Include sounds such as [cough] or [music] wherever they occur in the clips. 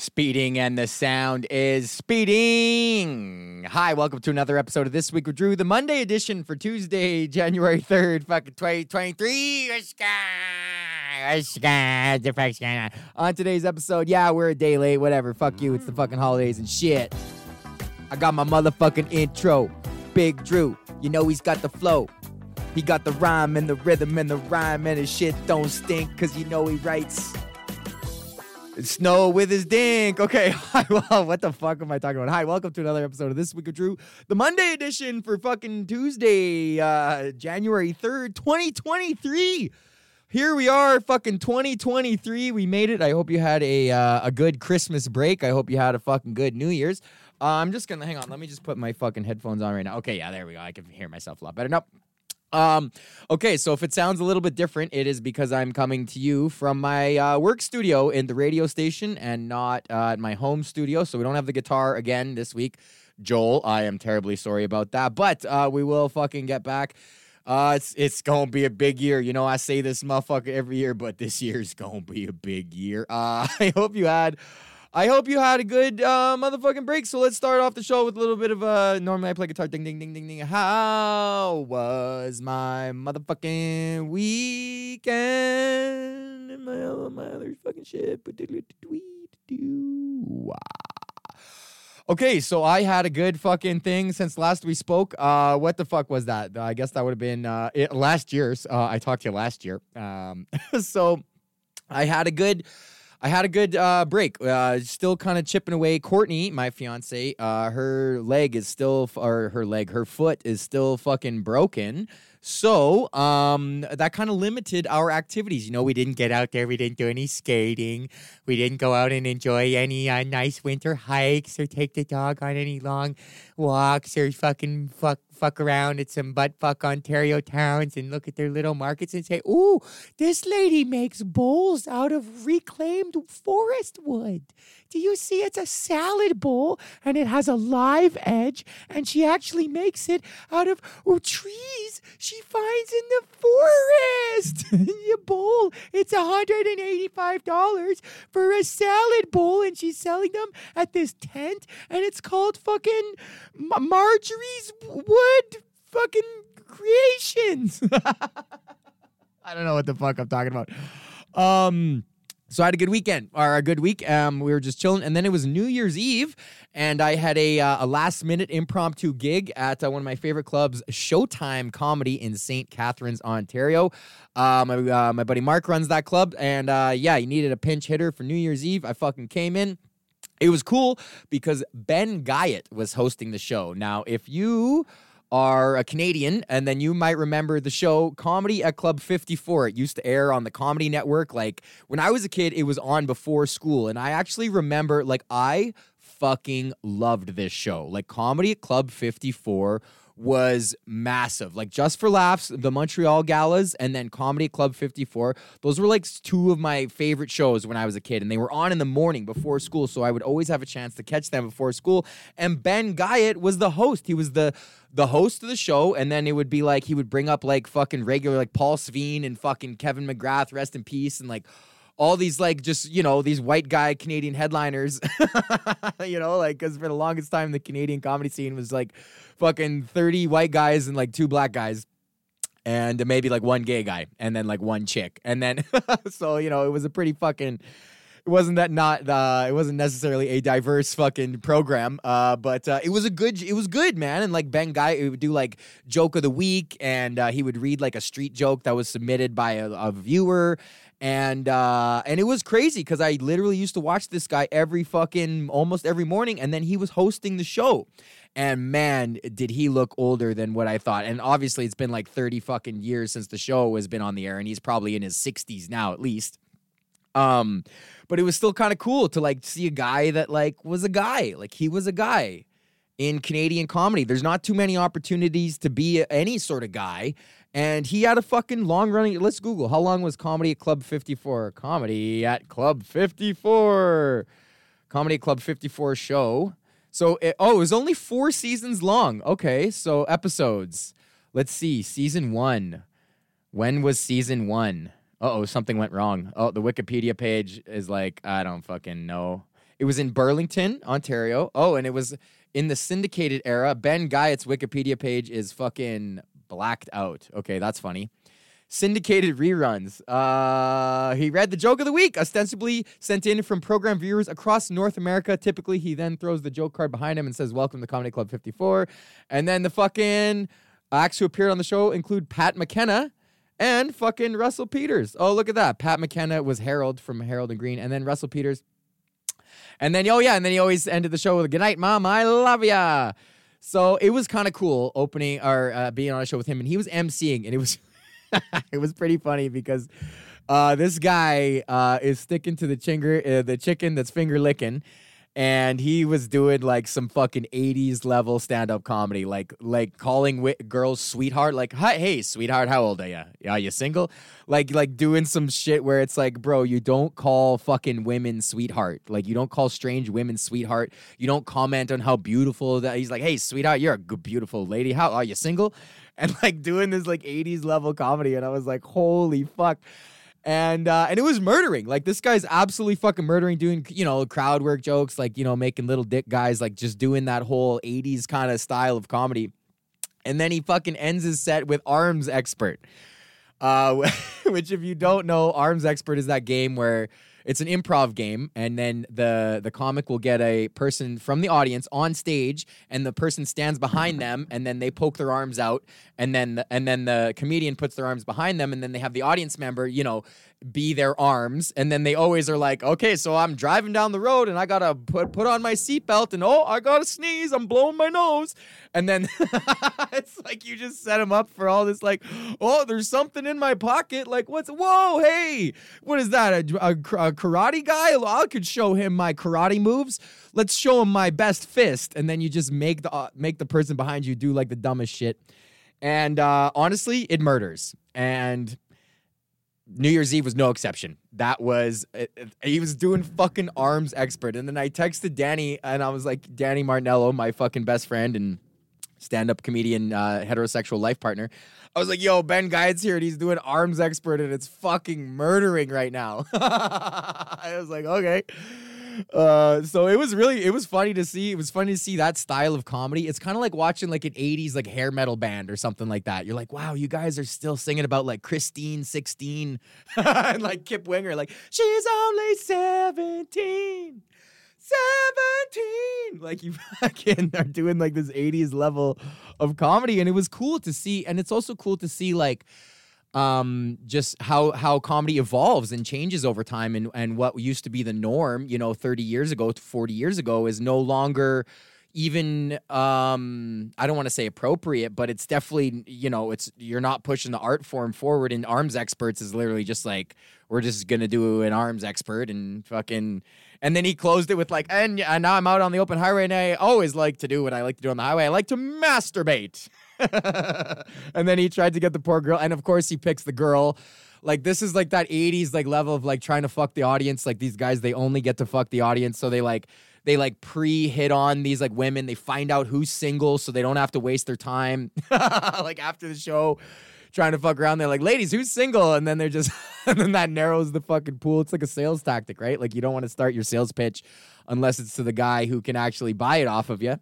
Speeding and the sound is speeding. Hi, welcome to another episode of This Week with Drew, the Monday edition for Tuesday, January 3rd, fucking 2023. On today's episode, yeah, we're a day late, whatever. Fuck you, it's the fucking holidays and shit. I got my motherfucking intro. Big Drew, you know he's got the flow. He got the rhyme and the rhythm and the rhyme and his shit don't stink, cause you know he writes. Snow with his dink. Okay, [laughs] well, what the fuck am I talking about? Hi, welcome to another episode of This Week of Drew, the Monday edition for fucking Tuesday, uh, January 3rd, 2023. Here we are, fucking 2023. We made it. I hope you had a uh, a good Christmas break. I hope you had a fucking good New Year's. Uh, I'm just gonna hang on. Let me just put my fucking headphones on right now. Okay, yeah, there we go. I can hear myself a lot better. Nope. Um, okay, so if it sounds a little bit different, it is because I'm coming to you from my uh, work studio in the radio station and not uh, at my home studio. So we don't have the guitar again this week. Joel, I am terribly sorry about that, but uh, we will fucking get back. Uh, it's it's gonna be a big year. You know, I say this motherfucker every year, but this year's gonna be a big year. Uh, [laughs] I hope you had I hope you had a good uh, motherfucking break. So let's start off the show with a little bit of uh normally I play guitar ding ding ding ding ding. How was my motherfucking weekend? And my all my other fucking shit. Okay, so I had a good fucking thing since last we spoke. Uh, what the fuck was that? I guess that would have been uh, it, last year's. Uh, I talked to you last year. Um, [laughs] so I had a good I had a good uh, break. Uh, still kind of chipping away. Courtney, my fiance, uh, her leg is still, or her leg, her foot is still fucking broken. So um, that kind of limited our activities. You know, we didn't get out there. We didn't do any skating. We didn't go out and enjoy any uh, nice winter hikes or take the dog on any long walks or fucking fuck fuck around at some butt fuck Ontario towns and look at their little markets and say, "Ooh, this lady makes bowls out of reclaimed forest wood. Do you see? It's a salad bowl and it has a live edge, and she actually makes it out of trees she finds in the forest. [laughs] the bowl, it's $185 for a salad bowl, and she's selling them at this tent, and it's called fucking Marjorie's Wood fucking Creations. [laughs] I don't know what the fuck I'm talking about. Um, so I had a good weekend or a good week. Um, we were just chilling, and then it was New Year's Eve, and I had a uh, a last minute impromptu gig at uh, one of my favorite clubs, Showtime Comedy in St. Catharines, Ontario. Uh, my uh, my buddy Mark runs that club, and uh, yeah, he needed a pinch hitter for New Year's Eve. I fucking came in. It was cool because Ben Guyatt was hosting the show. Now, if you are a Canadian, and then you might remember the show Comedy at Club 54. It used to air on the Comedy Network. Like when I was a kid, it was on before school. And I actually remember, like, I fucking loved this show. Like, Comedy at Club 54 was massive. Like Just for Laughs, the Montreal Galas, and then Comedy Club 54. Those were like two of my favorite shows when I was a kid, and they were on in the morning before school, so I would always have a chance to catch them before school. And Ben Guyatt was the host. He was the the host of the show, and then it would be like he would bring up like fucking regular like Paul Sveen and fucking Kevin McGrath, rest in peace, and like all these like just you know these white guy Canadian headliners, [laughs] you know, like because for the longest time the Canadian comedy scene was like fucking thirty white guys and like two black guys. And maybe like one gay guy, and then like one chick, and then [laughs] so you know it was a pretty fucking it wasn't that not uh, it wasn't necessarily a diverse fucking program uh, but uh, it was a good it was good man and like ben guy would do like joke of the week and uh, he would read like a street joke that was submitted by a, a viewer and uh and it was crazy because i literally used to watch this guy every fucking almost every morning and then he was hosting the show. And man did he look older than what i thought. And obviously it's been like 30 fucking years since the show has been on the air and he's probably in his 60s now at least. Um but it was still kind of cool to like see a guy that like was a guy. Like he was a guy in canadian comedy. There's not too many opportunities to be any sort of guy and he had a fucking long running. Let's Google how long was Comedy at Club 54? Comedy at Club 54. Comedy Club 54 show. So, it, oh, it was only four seasons long. Okay, so episodes. Let's see. Season one. When was season one? oh, something went wrong. Oh, the Wikipedia page is like, I don't fucking know. It was in Burlington, Ontario. Oh, and it was in the syndicated era. Ben Guyatt's Wikipedia page is fucking blacked out. Okay, that's funny. Syndicated reruns. Uh, he read the joke of the week, ostensibly sent in from program viewers across North America. Typically, he then throws the joke card behind him and says, Welcome to Comedy Club 54. And then the fucking acts who appeared on the show include Pat McKenna and fucking Russell Peters. Oh, look at that. Pat McKenna was Harold from Harold and Green. And then Russell Peters. And then, oh, yeah. And then he always ended the show with, Good night, mom. I love ya. So it was kind of cool opening or uh, being on a show with him. And he was emceeing. And it was. [laughs] it was pretty funny because uh, this guy uh, is sticking to the chinger, uh, the chicken that's finger licking, and he was doing like some fucking 80s level stand-up comedy like like calling girls sweetheart like hi hey sweetheart how old are you are you single? Like like doing some shit where it's like bro you don't call fucking women sweetheart. Like you don't call strange women sweetheart. You don't comment on how beautiful that he's like hey sweetheart you're a good beautiful lady. How are you single? [laughs] And like doing this like 80s level comedy and i was like holy fuck and uh, and it was murdering. Like this guy's absolutely fucking murdering, doing you know crowd work jokes, like you know making little dick guys, like just doing that whole '80s kind of style of comedy. And then he fucking ends his set with Arms Expert, uh, [laughs] which if you don't know, Arms Expert is that game where it's an improv game, and then the the comic will get a person from the audience on stage, and the person stands behind them, and then they poke their arms out, and then the, and then the comedian puts their arms behind them, and then they have the audience member, you know, be their arms, and then they always are like, okay, so I'm driving down the road, and I gotta put put on my seatbelt, and oh, I gotta sneeze, I'm blowing my nose, and then [laughs] it's like you just set them up for all this, like, oh, there's something in my pocket, like what's, whoa, hey, what is that, a, a, a karate guy? I could show him my karate moves. Let's show him my best fist, and then you just make the uh, make the person behind you do like the dumbest shit. And uh, honestly, it murders. And New Year's Eve was no exception. That was uh, he was doing fucking arms expert, and then I texted Danny, and I was like, Danny Martinello, my fucking best friend and stand-up comedian, uh, heterosexual life partner. I was like, yo, Ben Guyatt's here, and he's doing arms expert, and it's fucking murdering right now. [laughs] I was like, okay. Uh, so it was really it was funny to see. It was funny to see that style of comedy. It's kind of like watching like an 80s like hair metal band or something like that. You're like, wow, you guys are still singing about like Christine 16 [laughs] and like Kip Winger, like, she's only 17. 17 like you [laughs] fucking are doing like this 80s level of comedy and it was cool to see and it's also cool to see like um just how how comedy evolves and changes over time and and what used to be the norm you know 30 years ago 40 years ago is no longer even um i don't want to say appropriate but it's definitely you know it's you're not pushing the art form forward and arms experts is literally just like we're just gonna do an arms expert and fucking and then he closed it with like and, and now i'm out on the open highway and i always like to do what i like to do on the highway. I like to masturbate [laughs] and then he tried to get the poor girl and of course he picks the girl. Like this is like that 80s like level of like trying to fuck the audience. Like these guys they only get to fuck the audience so they like they like pre-hit on these like women. They find out who's single so they don't have to waste their time [laughs] like after the show trying to fuck around. They're like ladies who's single? And then they're just [laughs] and then that narrows the fucking pool. It's like a sales tactic right? Like you don't want to start your sales pitch unless it's to the guy who can actually buy it off of you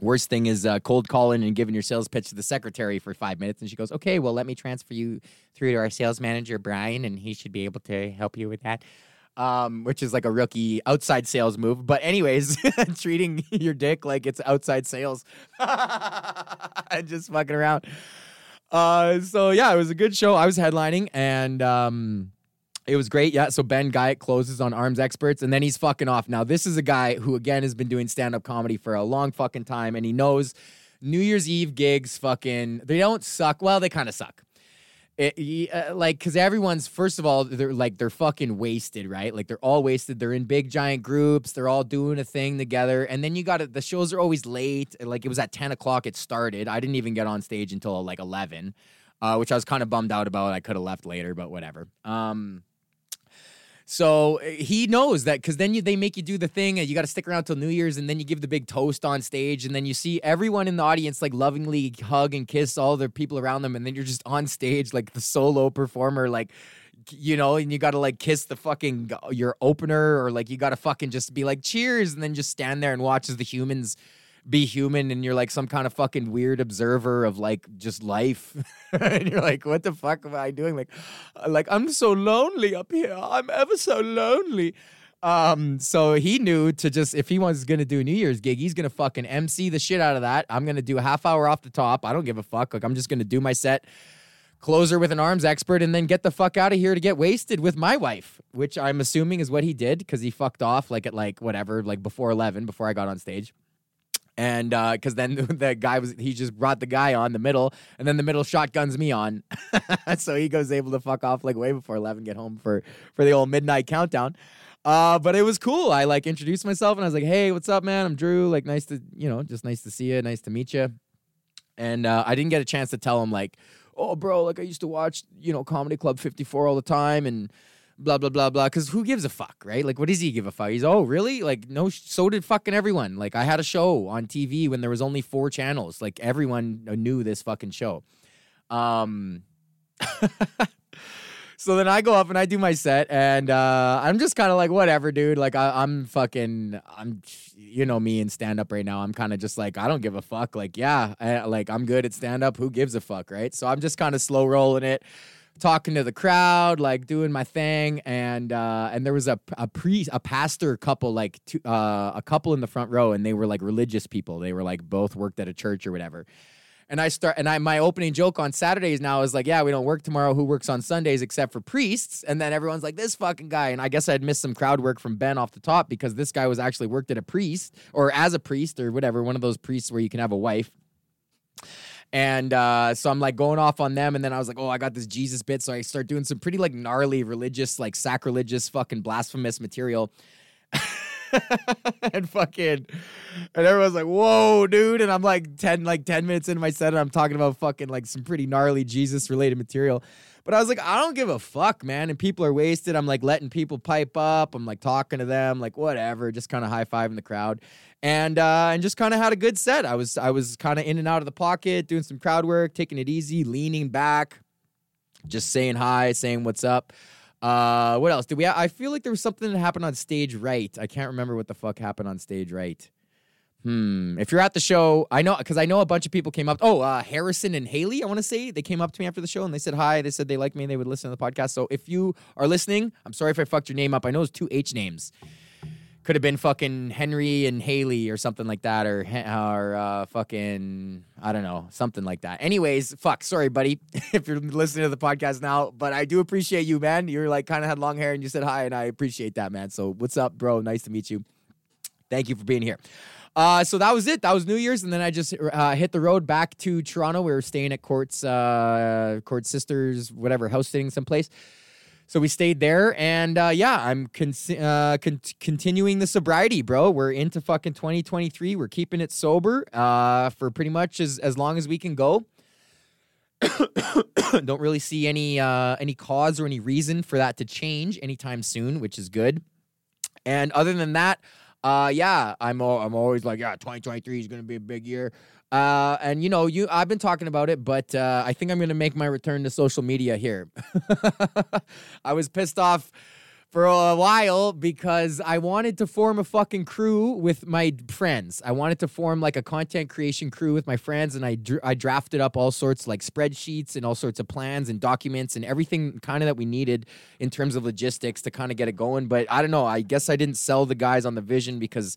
Worst thing is uh, cold calling and giving your sales pitch to the secretary for five minutes. And she goes, Okay, well, let me transfer you through to our sales manager, Brian, and he should be able to help you with that. Um, which is like a rookie outside sales move. But, anyways, [laughs] treating your dick like it's outside sales [laughs] and just fucking around. Uh, so, yeah, it was a good show. I was headlining and. Um, it was great. Yeah. So Ben Guyatt closes on Arms Experts and then he's fucking off. Now, this is a guy who, again, has been doing stand up comedy for a long fucking time and he knows New Year's Eve gigs fucking, they don't suck. Well, they kind of suck. It, uh, like, cause everyone's, first of all, they're like, they're fucking wasted, right? Like, they're all wasted. They're in big giant groups. They're all doing a thing together. And then you got it, the shows are always late. Like, it was at 10 o'clock, it started. I didn't even get on stage until like 11, uh, which I was kind of bummed out about. I could have left later, but whatever. Um, so eh, he knows that because then you, they make you do the thing and you got to stick around till New Year's and then you give the big toast on stage and then you see everyone in the audience like lovingly hug and kiss all the people around them and then you're just on stage like the solo performer like like you know, and you got to like kiss the fucking your opener, or like you got to fucking just be like cheers, and then just stand there and watch as the humans be human and you're like some kind of fucking weird observer of like just life. [laughs] And you're like what the fuck am i doing? Like like i'm so lonely up here. I'm ever so lonely. Um so he knew to just if he was gonna do new year's gig he's gonna fucking mc the shit out of that. I'm gonna do a half hour off the top. I don't give a fuck. Like i'm just gonna do my set closer with an arms expert and then get the fuck out of here to get wasted with my wife which i'm assuming is what he did because he fucked off like at like whatever like before 11 before i got on stage and because uh, then [laughs] the guy was he just brought the guy on the middle and then the middle shotguns me on. [laughs] So he goes able to fuck off like way before 11 get home for for the old midnight countdown. Uh, but it was cool. I like introduced myself and i was like hey what's up man? I'm drew. Like nice to you know just nice to see you nice to meet you and uh, i didn't get a chance to tell him like oh bro like i used to watch you know comedy club 54 all the time and blah blah blah blah. Because who gives a fuck, right? Like, what does he give a fuck? He's oh really? Like, no. So did fucking everyone. Like, I had a show on TV when there was only four channels. Like, everyone knew this fucking show. Um. [laughs] so then I go up and I do my set, and uh, I'm just kind of like, whatever, dude. Like, I, am fucking, I'm, you know me in stand up right now. I'm kind of just like, I don't give a fuck. Like, yeah, I, like I'm good at stand up. Who gives a fuck, right? So I'm just kind of slow rolling it talking to the crowd, like doing my thing, and uh, and there was a a priest, a pastor couple, like two, uh, a couple in the front row, and they were like religious people. They were like both worked at a church or whatever. And I start, and I my opening joke on Saturdays now is like, yeah, we don't work tomorrow. Who works on Sundays except for priests? And then everyone's like, this fucking guy. And I guess I'd missed some crowd work from Ben off the top because this guy was actually worked at a priest or as a priest or whatever, one of those priests where you can have a wife. And uh, so I'm like going off on them. And then I was like, oh, I got this Jesus bit. So I start doing some pretty like gnarly religious, like sacrilegious, fucking blasphemous material. [laughs] and fucking and everyone's like, whoa, dude. And I'm like 10, like 10 minutes into my set, and I'm talking about fucking like some pretty gnarly Jesus related material. But I was like, I don't give a fuck, man. And people are wasted. I'm like letting people pipe up. I'm like talking to them, like whatever, just kind of high fiving the crowd and uh, and just kind of had a good set. I was I was kind of in and out of the pocket, doing some crowd work, taking it easy, leaning back, just saying hi, saying what's up. Uh, what else did we? Ha- I feel like there was something that happened on stage right. I can't remember what the fuck happened on stage right. Hmm. If you're at the show, I know because I know a bunch of people came up. Oh, uh, Harrison and Haley, I want to say they came up to me after the show and they said hi. They said they like me. And they would listen to the podcast. So if you are listening, I'm sorry if I fucked your name up. I know it's two H names could have been fucking Henry and Haley or something like that, or or uh, fucking I don't know, something like that. Anyways, fuck, sorry, buddy, [laughs] if you're listening to the podcast now, but I do appreciate you, man. You're like kind of had long hair and you said hi, and I appreciate that, man. So what's up, bro? Nice to meet you. Thank you for being here. Uh, so that was it. That was New Year's, and then I just uh, hit the road back to Toronto. We were staying at Court's uh, Court Sisters, whatever, house sitting someplace. So we stayed there, and uh, yeah, I'm con- uh, con- continuing the sobriety, bro. We're into fucking 2023. We're keeping it sober uh, for pretty much as as long as we can go. [coughs] Don't really see any uh, any cause or any reason for that to change anytime soon, which is good. And other than that, uh, yeah, I'm I'm always like, yeah, 2023 is gonna be a big year. Uh, and you know, you I've been talking about it, but uh, I think I'm gonna make my return to social media here. [laughs] I was pissed off for a while because I wanted to form a fucking crew with my friends. I wanted to form like a content creation crew with my friends, and I dr- I drafted up all sorts like spreadsheets and all sorts of plans and documents and everything kind of that we needed in terms of logistics to kind of get it going. But I don't know. I guess I didn't sell the guys on the vision because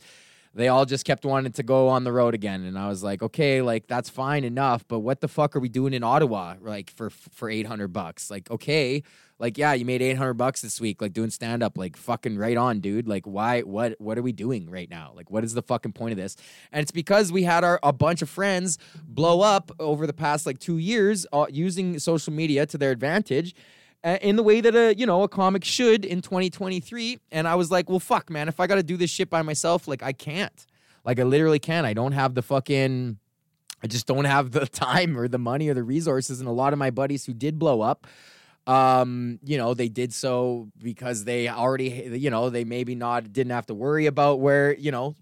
they all just kept wanting to go on the road again. And i was like okay like that's fine enough but what the fuck are we doing in ottawa like for for 800 bucks? Like okay like yeah you made 800 bucks this week like doing stand up like fucking right on dude. Like why what what are we doing right now? Like what is the fucking point of this? And it's because we had our a bunch of friends blow up over the past like 2 years uh, using social media to their advantage in the way that a you know a comic should in 2023 and i was like well fuck man if i gotta do this shit by myself like i can't. Like i literally can't. I don't have the fucking i just don't have the [laughs] time or the money or the resources. And a lot of my buddies who did blow up um you know they did so because they already you know they maybe not didn't have to worry about where you know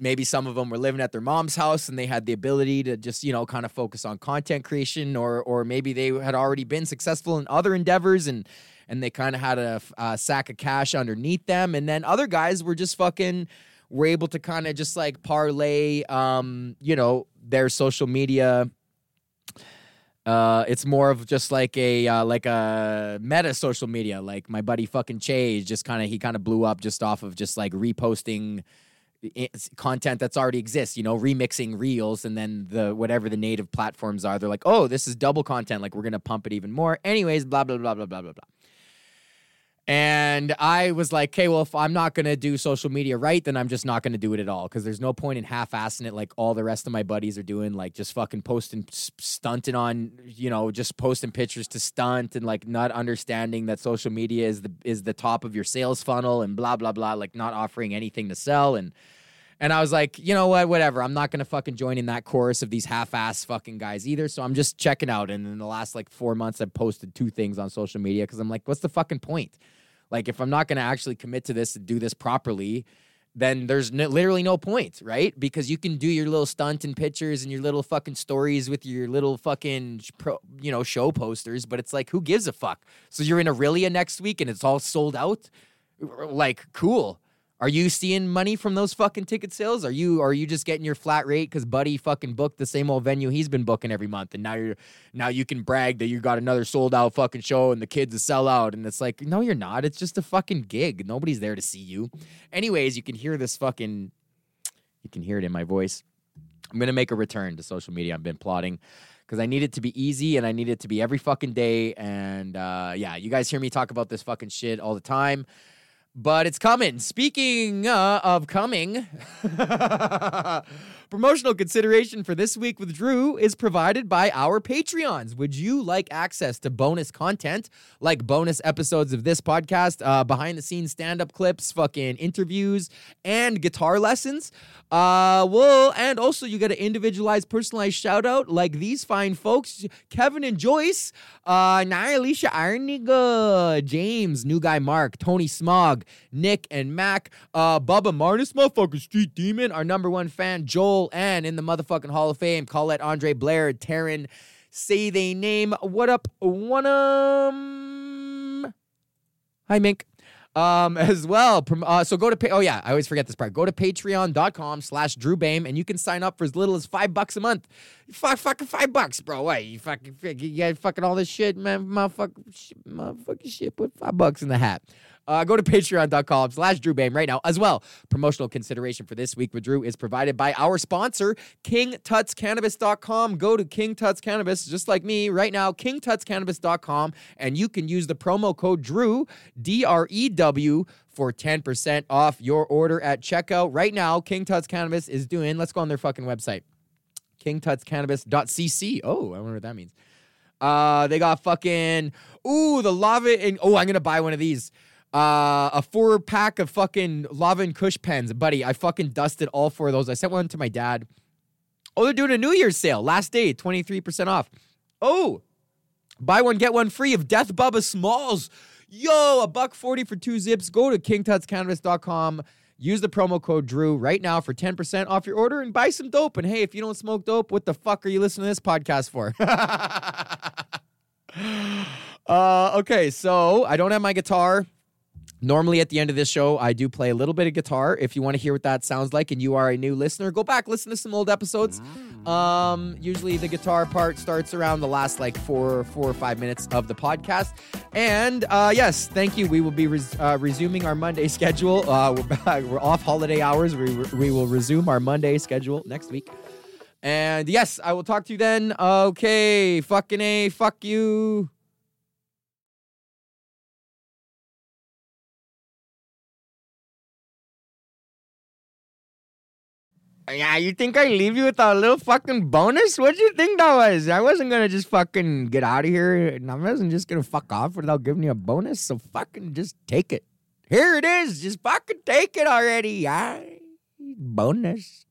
maybe some of them were living at their mom's house and they had the ability to just you know kind of focus on content creation or or maybe they had already been successful in other endeavors and and they kind of had a, a sack of cash underneath them. And then other guys were just fucking were able to kind of just like parlay, um, you know, their social media. Uh, it's more of just like a uh, like a meta social media. Like my buddy fucking Chase, just kind of he kind of blew up just off of just like reposting content that's already exists, you know, remixing reels and then the whatever the native platforms are, they're like, oh, this is double content. Like we're gonna pump it even more. Anyways, blah blah blah blah blah blah blah. And I was like, okay, well, if I'm not gonna do social media right, then I'm just not gonna do it at all because there's no point in half-assing it like all the rest of my buddies are doing, like just fucking posting, stunting on, you know, just posting pictures to stunt and like not understanding that social media is the is the top of your sales funnel and blah blah blah, like not offering anything to sell and and I was like, you know what, whatever. I'm not gonna fucking join in that chorus of these half-ass fucking guys either. So I'm just checking out. And in the last like four months, I've posted two things on social media because I'm like, what's the fucking point? Like, if I'm not gonna actually commit to this and do this properly, then there's literally no point, right? Because you can do your little stunt and pictures and your little fucking stories with your little fucking pro, you know show posters, but it's like who gives a fuck? So you're in Orillia next week and it's all sold out. Like, cool. Are you seeing money from those fucking ticket sales? Are you are you just getting your flat rate because Buddy fucking booked the same old venue he's been booking every month, and now you're now you can brag that you got another sold out fucking show and the kids a sell out, and it's like no, you're not. It's just a fucking gig. Nobody's there to see you. Anyways, you can hear this fucking, you can hear it in my voice. I'm gonna make a return to social media. I've been plotting because I need it to be easy and I need it to be every fucking day. And uh, yeah, you guys hear me talk about this fucking shit all the time but it's coming. Speaking uh, of coming, [laughs] promotional consideration for this week with Drew is provided by our Patreons. Would you like access to bonus content like bonus episodes of this podcast, uh, behind the scenes stand up clips, fucking interviews, and guitar lessons? Uh, well, and also you get an individualized, personalized shout out like these fine folks Kevin and Joyce, uh, Alicia Arniga, James, New Guy Mark, Tony Smog, Nick and Mac, uh, Bubba Martis, motherfucking Street Demon, our number one fan, Joel, and in the motherfucking Hall of Fame, Colette Andre Blair, Taryn, say they name. What up, one um. Hi, Mink um, [laughs] as well. Uh, so go to, oh yeah, I always forget this part. Go to patreon.com slash Drew Behm and you can sign up for as little as five bucks a month. Fuck, fucking five bucks, bro. Wait, you fucking, you got fucking all this shit, man. Motherfucking, motherfucking shit. Put five bucks in the hat. Uh, go to patreon.com slash Drew right now as well. Promotional consideration for this week with Drew is provided by our sponsor, KingTutsCannabis.com. Go to King Tuts Cannabis, just like me right now, KingTutsCannabis.com, and you can use the promo code Drew, D R E W, for 10% off your order at checkout. Right now, King Tuts Cannabis is doing, let's go on their fucking website, kingtutscannabis.cc. Oh, I wonder what that means. Uh, they got fucking, ooh, the lava, and oh, I'm going to buy one of these. Uh, a four pack of fucking lava and kush pens. Buddy, I fucking dusted all four of those. I sent one to my dad. Oh, they're doing a New Year's sale. Last day, 23% off. Oh, buy one, get one free of Death Bubba Smalls. Yo, a buck 40 for two zips. Go to kingtutscannabis.com. Use the promo code Drew right now for 10% off your order and buy some dope. And hey, if you don't smoke dope, what the fuck are you listening to this podcast for? [laughs] uh, okay, so I don't have my guitar. Normally, at the end of this show, I do play a little bit of guitar. If you want to hear what that sounds like and you are a new listener, go back, listen to some old episodes. Um, usually, the guitar part starts around the last like four, four or five minutes of the podcast. And uh, yes, thank you. We will be res- uh, resuming our Monday [laughs] schedule. Uh, we're, back, we're off holiday hours. We, we will resume our Monday schedule next week. And yes, I will talk to you then. Okay, fucking A, fuck you. Yeah, you think I leave you with a little fucking bonus? What do you think that was? I wasn't gonna just fucking get out of here. I wasn't just gonna fuck off without giving you a bonus. So fucking just take it. Here it is. Just fucking take it already. Yeah, bonus.